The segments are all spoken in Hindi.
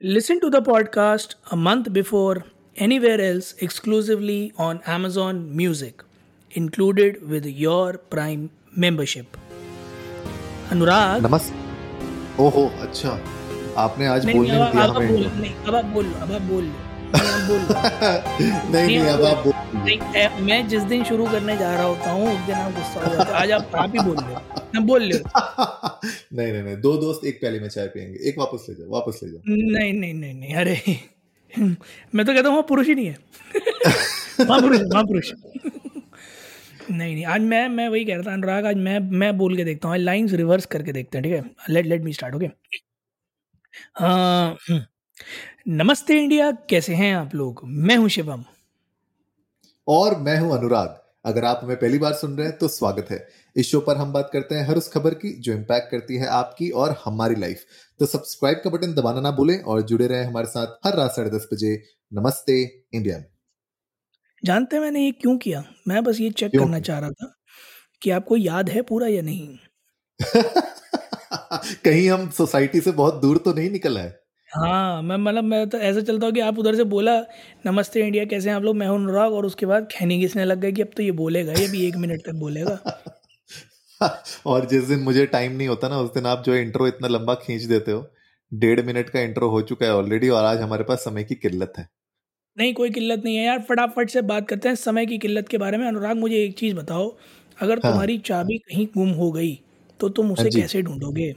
Listen to the podcast a month before anywhere else exclusively on Amazon Music, included with your Prime membership. अनुराग नमस ओहो अच्छा। आपने आज बोलने नहीं दिया हमें। नहीं अब आप बोल अब आप बोल नहीं नहीं अब आप बोल मैं जिस दिन शुरू करने जा रहा होता हूँ उस दिन आप गुस्सा हो जाते आज आप आप ही बोल लो ना बोल लो नहीं नहीं नहीं दो दोस्त एक प्याली में चाय पियेंगे। एक वापस ले जाओ वापस ले जाओ। नहीं नहीं नहीं नहीं अरे मैं तो कहता हूँ वहाँ पुरुष ही नहीं है। वहाँ पुरुष वहाँ पुरुष। नहीं नहीं आज मैं मैं वही कह रहा था अनुराग आज मैं मैं बोल के देखता हूँ लाइंस रिवर्स करके देखते हैं ठीक है? Let let me start okay नमस्ते इंडिया कैसे हैं आप लोग? मैं हूँ शिवम। और मैं हूँ अनुराग। अगर आप हमें पहली बार सुन रहे हैं तो स्वागत है। इस शो पर हम बात करते हैं हर उस खबर की जो इम्पैक्ट करती है आपकी और हमारी लाइफ तो सब्सक्राइब का बटन दबाना ना भूलें और जुड़े रहें हमारे साथ हर रात साढ़े दस बजे। नमस्ते इंडिया में। जानते हैं मैंने ये क्यों किया? मैं बस ये चेक करना चाह रहा था कि आपको याद है पूरा या नहीं। कहीं हम सोसाइटी से बहुत दूर तो नहीं निकल आए। हाँ मैं मतलब मैं तो ऐसा चलता हूँ कि आप उधर से बोला नमस्ते इंडिया कैसे हैं आप लोग? मैं हूँ अनुराग और उसके बाद खैनी घिसने लग गए कि अब तो ये बोलेगा ये भी एक मिनट तक बोलेगा। और जिस दिन मुझे टाइम नहीं होता ना उस दिन आप जो इंट्रो इतना लंबा खींच देते हो डेढ़ मिनट का इंट्रो हो चुका है ऑलरेडी और आज हमारे पास समय की किल्लत है। नहीं कोई किल्लत नहीं है यार फटाफट से बात करते हैं समय की किल्लत के बारे में। अनुराग मुझे एक चीज़ बताओ अगर हाँ। तुम्हारी चाबी कहीं गुम हो गई तो तुम हाँ उसे जी। कैसे ढूंढोगे?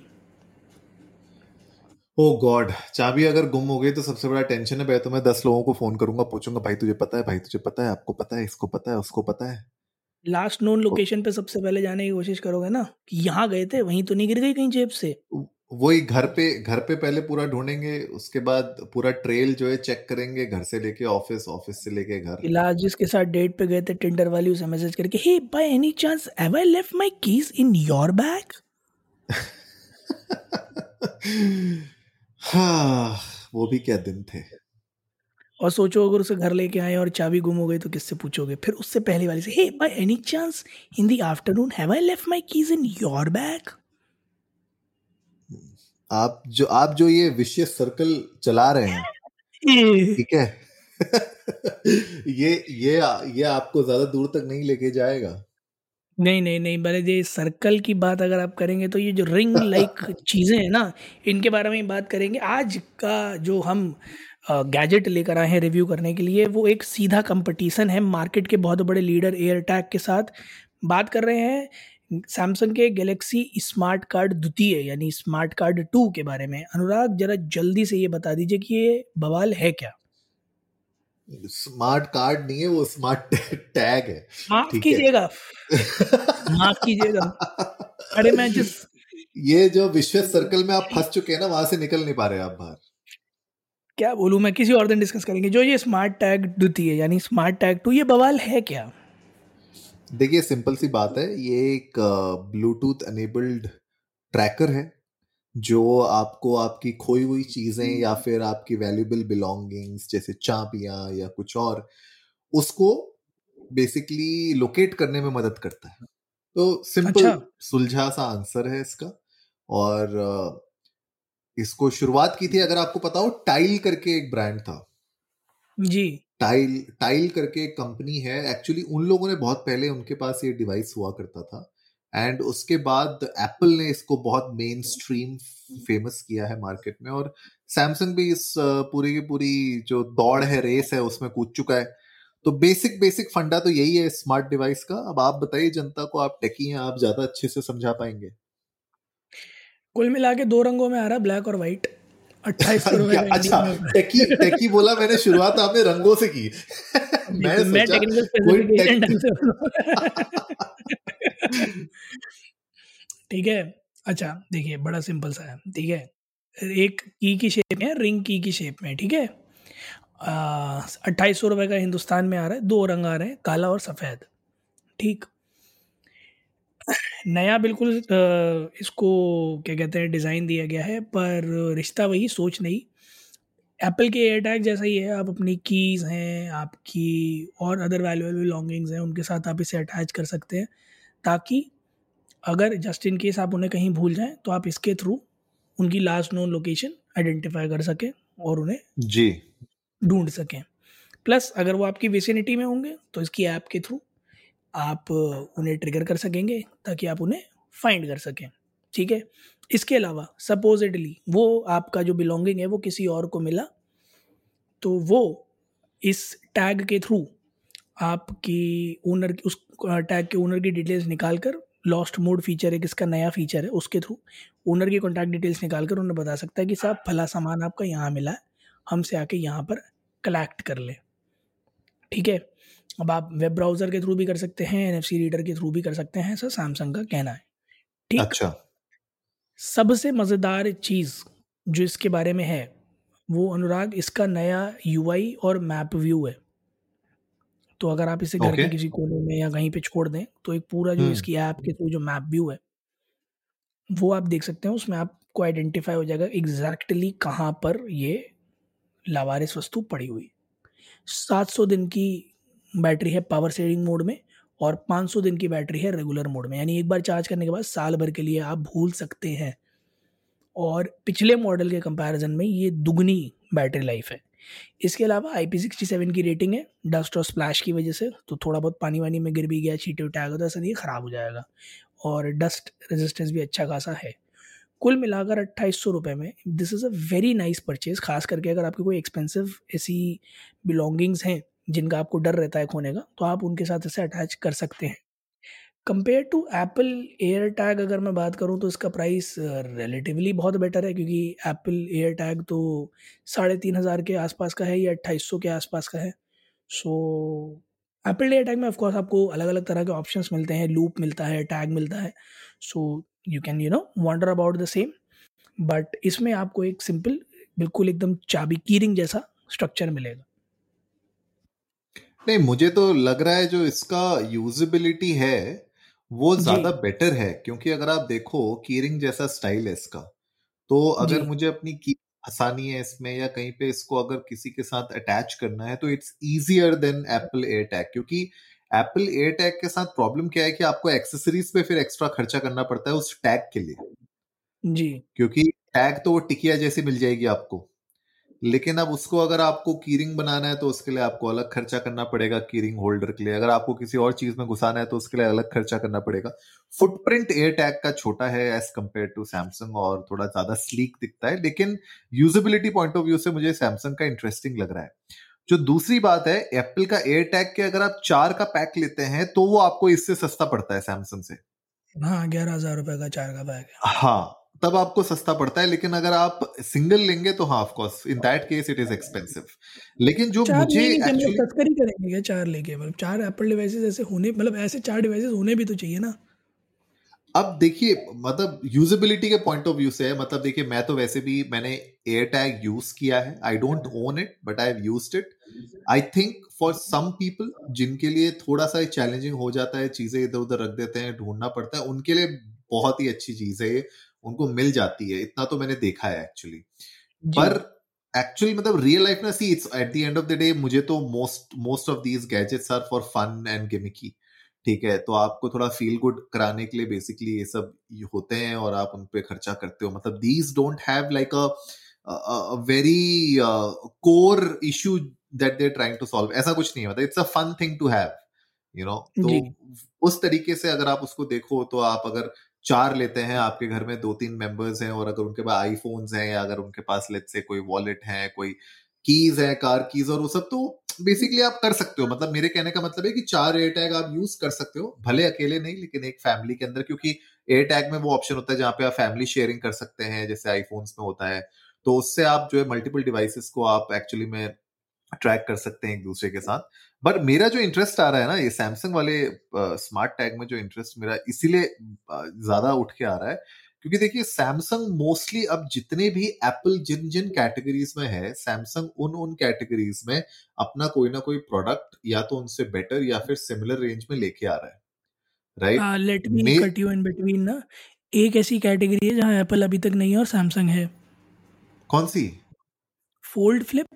ओ गॉड चाबी अगर गुम हो गई तो सबसे बड़ा टेंशन है भाई तो मैं दस लोगों को फ़ोन करूँगा पूछूँगा भाई तुझे पता है भाई तुझे पता है आपको पता है इसको पता है उसको पता है? लास्ट नोन लोकेशन पे सबसे पहले जाने की कोशिश करोगे ना कि यहाँ गए थे वहीं तो नहीं गिर गई कहीं जेब से? वही घर पे घर पे पहले पूरा ढूंढेंगे उसके बाद पूरा ट्रेल जो है चेक करेंगे घर से लेके ऑफ़िस ऑफ़िस से लेके घर। इलाज जिसके साथ डेट पे गए थे टिंडर वाली उसे मैसेज करके hey by any chance ever left my keys in your bag हाँ वो भी क्या दिन थे। और सोचो अगर उसे घर लेके आए और चाबी गुम हो गई तो किससे पूछोगे? फिर उससे पहले वाली से hey by any chance in the afternoon have I left my keys in your bag आप जो आप जो ये विशेष सर्कल चला रहे हैं ठीक है? ये ये ये आपको ज़्यादा दूर तक नहीं लेके जाएगा। नहीं नहीं नहीं भले ये सर्कल की बात अगर आप करेंगे तो ये जो रिंग लाइक चीज़ें हैं ना इनके बारे में ही बात करेंगे। आज का जो हम गैजेट लेकर आए हैं रिव्यू करने के लिए वो एक सीधा कंपटीशन है मार्केट के बहुत बड़े लीडर एयर टैग के साथ। बात कर रहे हैं सैमसंग के गैलेक्सी स्मार्ट कार्ड द्वितीय यानी स्मार्ट कार्ड टू के बारे में। अनुराग जरा जल्दी से ये बता दीजिए कि ये बवाल है क्या? स्मार्ट कार्ड नहीं है वो स्मार्ट टैग है। माफ़ कीजिएगा। माफ़ कीजिएगा। अरे मैं जिस ये जो विश्व सर्कल में आप फंस चुके हैं ना वहाँ से निकल नहीं पा रहे आप बाहर। क्या बोलूँ मैं किसी और दिन डिस्कस करेंगे। जो ये स्मार्ट टैग द्वितीय यानी स्मार्ट टैग टू ये बवाल है क्या? देखिए सिंपल सी बात है ये एक ब्लूटूथ एनेबल्ड ट्रैकर है। जो आपको आपकी खोई हुई चीज़ें या फिर आपकी वैल्यूबल बिलोंगिंग्स जैसे चाबियाँ या कुछ और उसको बेसिकली लोकेट करने में मदद करता है। तो सिंपल अच्छा। सुलझा सा आंसर है इसका। और इसको शुरुआत की थी अगर आपको पता हो टाइल करके एक ब्रांड था। जी। टाइल टाइल करके एक कंपनी है। एक्चुअली उन लोगों ने बहुत पहले उनके पास ये डिवाइस हुआ करता था। एंड उसके बाद एप्पल ने इसको बहुत मेन स्ट्रीम फ़ेमस किया है मार्केट में और सैमसंग भी इस पूरी की पूरी जो दौड़ है रेस है उसमें कूद चुका है। तो बेसिक बेसिक फंडा तो यही है स्मार्ट डिवाइस का। अब आप बताइए जनता को आप टेकी हैं आप ज़्यादा अच्छे से समझा पाएँगे। कुल मिला के दो रंगों में आ रहा ब्लैक और व्हाइट अट्ठाईस अच्छा टेकी टेकी बोला मैंने शुरुआत आपने रंगों से की। मैं मैं टेक्निकल ठीक है? अच्छा देखिए, बड़ा सिंपल सा है, ठीक है? एक की की शेप में रिंग की की शेप में, ठीक है? अट्ठाईस सौ रुपये का हिंदुस्तान में आ रहा है, दो रंग आ रहे हैं, काला और सफ़ेद, ठीक? नया बिल्कुल इसको क्या कहते हैं डिज़ाइन दिया गया है, पर रिश्ता वही, सोच नहीं। एप्पल के एयर टैग जैसा ही है, आप अपनी कीज़ हैं, आपकी और अदर वैल्यूएबल बिलोंगिंग्स हैं, उनके साथ आप इसे अटैच कर सकते हैं। ताकि अगर जस्ट इन केस आप उन्हें कहीं भूल जाएँ तो आप इसके थ्रू उनकी लास्ट नोन लोकेशन आइडेंटिफाई कर सकें और उन्हें जी। ढूंढ सकें। प्लस अगर वो आपकी विसिनिटी में होंगे तो इसकी ऐप के थ्रू आप उन्हें ट्रिगर कर सकेंगे ताकि आप उन्हें फाइंड कर सकें। ठीक है? इसके अलावा सपोजिटली वो आपका जो बिलोंगिंग है वो किसी और को मिला तो वो इस टैग के थ्रू आपकी ओनर उस टैग के ओनर की डिटेल्स निकाल कर लॉस्ट मोड फीचर एक इसका नया फीचर है उसके थ्रू ओनर की कॉन्टैक्ट डिटेल्स निकाल कर उन्हें बता सकता है कि साहब फला सामान आपका यहाँ मिला है हमसे आके यहाँ पर कलेक्ट कर ले। ठीक है? अब आप वेब ब्राउज़र के थ्रू भी कर सकते हैं एनएफसी रीडर के थ्रू भी कर सकते हैं ऐसा सैमसंग का कहना है। ठीक? अच्छा। सबसे मज़ेदार चीज़ जो इसके बारे में है वो अनुराग इसका नया यूआई और मैप व्यू है। तो अगर आप इसे घर के किसी कोने में या कहीं पे छोड़ दें तो एक पूरा जो इसकी ऐप के थ्रू जो मैप व्यू है वो आप देख सकते हैं उसमें आपको आइडेंटिफाई हो जाएगा एग्जैक्टली कहाँ पर ये लावारिस वस्तु पड़ी हुई। 700 दिन की बैटरी है पावर सेविंग मोड में और 500 दिन की बैटरी है रेगुलर मोड में। यानी एक बार चार्ज करने के बाद साल भर के लिए आप भूल सकते हैं। और पिछले मॉडल के कंपैरिजन में ये दुगनी बैटरी लाइफ है। इसके अलावा आई पी सिक्सटी सेवन की रेटिंग है डस्ट और स्प्लैश की वजह से तो थोड़ा बहुत पानी वानी में गिर भी गया छीटे उठा गया तो ऐसा नहीं ख़राब हो जाएगा। और डस्ट रेजिस्टेंस भी अच्छा खासा है। कुल मिलाकर अट्ठाईस सौ रुपये में this is a very nice purchase खास करके अगर आपकी कोई एक्सपेंसिव ऐसी बिलोंगिंग्स हैं, जिनका आपको डर रहता है खोने का तो आप उनके साथ इसे अटैच कर सकते हैं। Compare to Apple air tag अगर मैं बात करूँ तो इसका प्राइस रिलेटिवली बहुत बेटर है, क्योंकि एप्पल एयर टैग तो साढ़े तीन हज़ार के आसपास का है या अट्ठाईस सौ के आसपास का है। सो एप्पल एयर टैग में ऑफकोर्स आपको अलग अलग तरह के ऑप्शन मिलते हैं लूप मिलता है टैग मिलता है। So you can you know wonder about the same but इसमें आपको एक सिंपल बिल्कुल एकदम चाबी कीरिंग जैसा स्ट्रक्चर मिलेगा। नहीं, मुझे तो लग रहा है जो इसका यूजेबिलिटी है वो ज़्यादा बेटर है क्योंकि अगर आप देखो कीरिंग जैसा स्टाइल है इसका तो अगर मुझे अपनी की फंसानी है इसमें या कहीं पे इसको अगर किसी के साथ अटैच करना है तो it's easier than Apple air tag क्योंकि एप्पल एयर टैग के साथ प्रॉब्लम क्या है कि आपको एक्सेसरीज पे फिर एक्स्ट्रा खर्चा करना पड़ता है उस टैग के लिए। जी। क्योंकि टैग तो वो टिकिया जैसी मिल जाएगी आपको। लेकिन अब उसको अगर आपको कीरिंग बनाना है तो उसके लिए आपको अलग खर्चा करना पड़ेगा कीरिंग होल्डर के लिए। अगर आपको किसी और चीज़ में घुसाना है तो उसके लिए अलग खर्चा करना पड़ेगा। फुटप्रिंट एयर टैग का छोटा है एज कंपेयर टू सैमसंग और थोड़ा ज़्यादा स्लीक दिखता है लेकिन यूजेबिलिटी पॉइंट ऑफ़ व्यू से मुझे सैमसंग का इंटरेस्टिंग लग रहा है। जो दूसरी बात है एप्पल का एयर टैग के अगर आप चार का पैक लेते हैं तो वो आपको इससे सस्ता पड़ता है सैमसंग से। हाँ ग्यारह हज़ार रुपए का चार का पैक हाँ तब आपको सस्ता पड़ता है लेकिन अगर आप सिंगल लेंगे तो हाँ of course in that case it is expensive लेकिन जो मुझे एक्चुअली तस्करी करेंगे चार लेके मतलब चार एप्पल डिवाइसेस ऐसे होने मतलब ऐसे चार डिवाइसेस होने भी तो चाहिए ना। अब देखिए मतलब यूजेबिलिटी के पॉइंट ऑफ़ व्यू से है मतलब देखिए मैं तो वैसे भी मैंने एयर टैग यूज़ किया है। I don't own it but I have used it I think for some people जिनके लिए थोड़ा सा चैलेंजिंग हो जाता है चीज़ें इधर उधर रख देते हैं ढूंढना पड़ता है उनके लिए बहुत ही अच्छी चीज़ है ये। उनको मिल जाती है। इतना तो मैंने देखा है एक्चुअली पर एक्चुअली मतलब रियल लाइफ ना see it's at the end of the day मुझे तो most most of these gadgets are for fun and gimmicky ठीक है? तो आपको थोड़ा फील गुड कराने के लिए बेसिकली ये सब होते हैं और आप उन पे खर्चा करते हो। मतलब these don't have like a very core issue that they trying to solve ऐसा कुछ नहीं है मतलब it's a fun thing to have you know तो उस तरीके से अगर आप उसको देखो तो आप अगर चार लेते हैं, आपके घर में दो तीन मेंबर्स हैं और अगर उनके पास आईफोन्स हैं या अगर उनके पास लेट से कोई वॉलेट है, कोई कीज है कार कीज और वो सब तो बेसिकली आप कर सकते हो। मतलब मेरे कहने का मतलब है कि चार एयर टैग आप यूज़ कर सकते हो, भले अकेले नहीं, लेकिन एक फैमिली के अंदर, क्योंकि एयर टैग में वो ऑप्शन होता है जहाँ पे आप फैमिली शेयरिंग कर सकते हैं, जैसे आईफोन्स में होता है। तो उससे आप जो है मल्टीपल डिवाइसेस को आप एक्चुअली में ट्रैक कर सकते हैं एक दूसरे के साथ। बट मेरा जो इंटरेस्ट आ रहा है ना ये सैमसंग वाले स्मार्ट टैग में जो इंटरेस्ट मेरा इसीलिए ज़्यादा उठ के आ रहा है। क्योंकि देखिए सैमसंग मोस्टली अब जितने भी एप्पल जिन जिन कैटेगरीज में है सैमसंग उन उन कैटेगरीज में अपना कोई ना कोई प्रोडक्ट या तो उनसे बेटर या फिर सिमिलर रेंज में लेके आ रहा है। Right let me cut you in between ना। एक ऐसी कैटेगरी है जहाँ एप्पल अभी तक नहीं है और सैमसंग है। कौन सी? Fold flip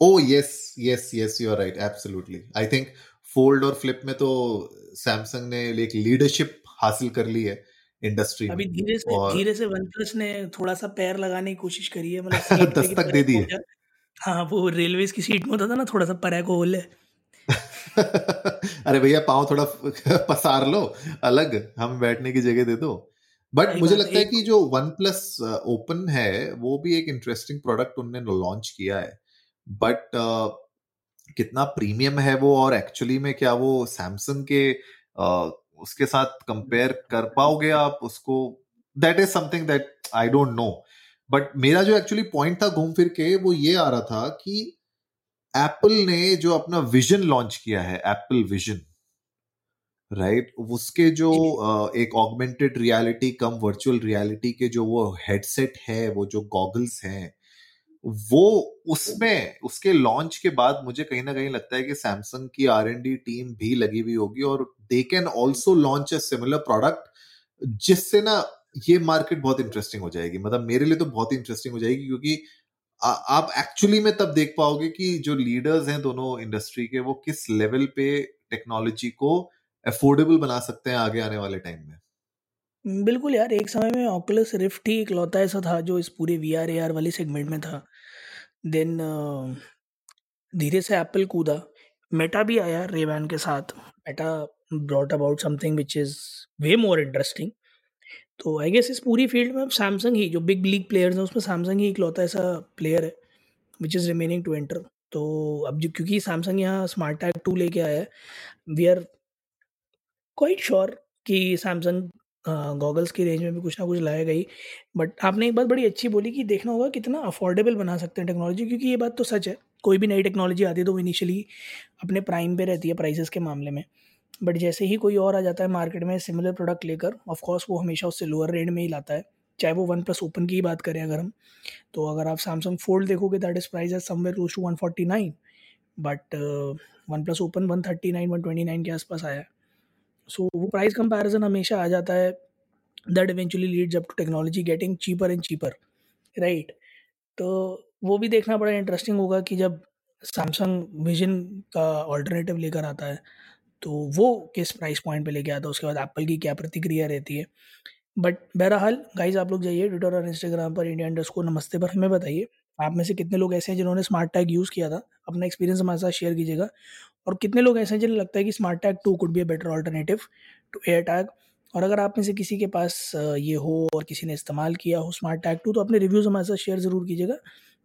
oh yes yes yes you are right absolutely I think fold और फ्लिप में तो सैमसंग ने एक लीडरशिप हासिल कर ली है इंडस्ट्री अभी में। धीरे से और धीरे से वन प्लस ने थोड़ा सा पैर लगाने की कोशिश करी है मतलब दस्तक दे दी है। हाँ वो रेलवे की सीट में होता था ना थोड़ा सा परे को होले अरे भैया पाँव थोड़ा पसार लो अलग हम बैठने की जगह दे दो। बट मुझे लगता है कि जो वन प्लस ओपन है वो भी एक इंटरेस्टिंग प्रोडक्ट उनने लॉन्च किया है। बट कितना प्रीमियम है वो और एक्चुअली में क्या वो सैमसंग के uh, उसके साथ कंपेयर कर पाओगे आप उसको? That is something that I don't know but मेरा जो एक्चुअली पॉइंट था घूम फिर के वो ये आ रहा था कि एप्पल ने जो अपना विजन लॉन्च किया है एप्पल विजन राइट उसके जो एक augmented reality cum virtual reality के जो वो हेडसेट है वो जो गॉगल्स हैं वो उसमें उसके लॉन्च के बाद मुझे कहीं ना कहीं लगता है कि सैमसंग की आर एन डी टीम भी लगी हुई होगी और they can also launch a similar product जिससे ना ये मार्केट बहुत इंटरेस्टिंग हो जाएगी। मतलब मेरे लिए तो बहुत ही इंटरेस्टिंग हो जाएगी क्योंकि आ, आप एक्चुअली में तब देख पाओगे कि जो लीडर्स हैं दोनों इंडस्ट्री के वो किस लेवल पे टेक्नोलॉजी को अफोर्डेबल बना सकते हैं आगे आने वाले टाइम में। बिल्कुल यार एक समय में ऑकुलस रिफ्ट ही इकलौता ऐसा था जो इस पूरे वी ए आर वाले सेगमेंट में था। देन धीरे से एप्पल कूदा। मेटा भी आया रेवैन के साथ। Meta brought about something which is way more interesting तो आई गेस इस पूरी फ़ील्ड में अब सैमसंग ही, जो बिग लीग प्लेयर्स हैं, उसमें सैमसंग ही इकलौता ऐसा प्लेयर है which is remaining to enter तो अब जो क्योंकि सैमसंग यहाँ स्मार्ट टैग टू लेके आया है वी आर क्वाइट श्योर कि सैमसंग गॉगल्स की रेंज में भी कुछ ना कुछ लाएगा गई। बट आपने एक बात बड़ी अच्छी बोली कि देखना होगा कितना अफोर्डेबल बना सकते हैं टेक्नोलॉजी क्योंकि ये बात तो सच है। कोई भी नई टेक्नोलॉजी आती है तो वो इनिशियली अपने प्राइम पे रहती है प्राइसेस के मामले में। बट जैसे ही कोई और आ जाता है मार्केट में सिमिलर प्रोडक्ट लेकर ऑफकोर्स वो हमेशा उससे लोअर रेंज में ही लाता है। चाहे वो वन प्लस ओपन की ही बात करें अगर हम तो अगर आप सैमसंग फोल्ड देखोगे that is price as somewhere close to one forty nine but one plus open one thirty nine one twenty nine के आसपास आया है। सो वो प्राइस कंपैरिजन हमेशा आ जाता है। That eventually leads up to technology getting cheaper and cheaper right तो वो भी देखना बड़ा इंटरेस्टिंग होगा कि जब सैमसंग विजन का ऑल्टरनेटिव लेकर आता है तो वो किस प्राइस पॉइंट पे लेके आता है, उसके बाद एप्पल की क्या प्रतिक्रिया रहती है। बट बहरहाल गाइज़ आप लोग जाइए ट्विटर और इंस्टाग्राम पर इंडिया इंडस्ट को नमस्ते पर हमें बताइए। आप में से कितने लोग ऐसे हैं जिन्होंने स्मार्ट टैग यूज़ किया था? अपना एक्सपीरियंस हमारे साथ शेयर कीजिएगा। और कितने लोग ऐसे हैं जिन्हें लगता है कि smart tag two could be a better alternative to air tag और अगर आप में से किसी के पास ये हो और किसी ने इस्तेमाल किया हो स्मार्ट टैग टू तो अपने रिव्यूज़ हमारे साथ शेयर ज़रूर कीजिएगा।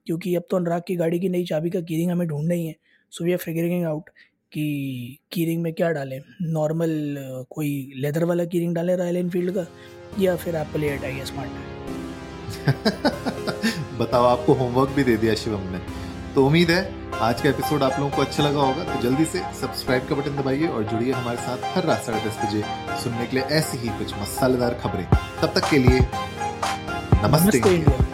क्योंकि अब तो अनुराग की गाड़ी की नई चाबी का कीरिंग हमें ढूंढना ही है। So we are figuring out कि कीरिंग में क्या डालें? नॉर्मल कोई लेदर वाला कीरिंग डालें रॉयल एनफील्ड का या फिर एप्पल एयर टैग या स्मार्ट बताओ आपको होमवर्क भी दे दिया शिवम ने। तो उम्मीद है आज का एपिसोड आप लोगों को अच्छा लगा होगा। तो जल्दी से सब्सक्राइब का बटन दबाइए और जुड़िए हमारे साथ हर रात साढ़े दस बजे सुनने के लिए ऐसी ही कुछ मसालेदार खबरें। तब तक के लिए नमस्ते, नमस्ते